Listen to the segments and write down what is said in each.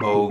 OB,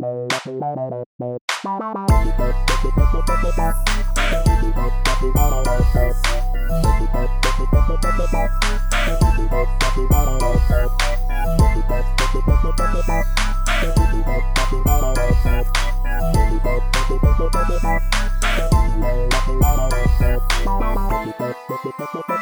Thank you.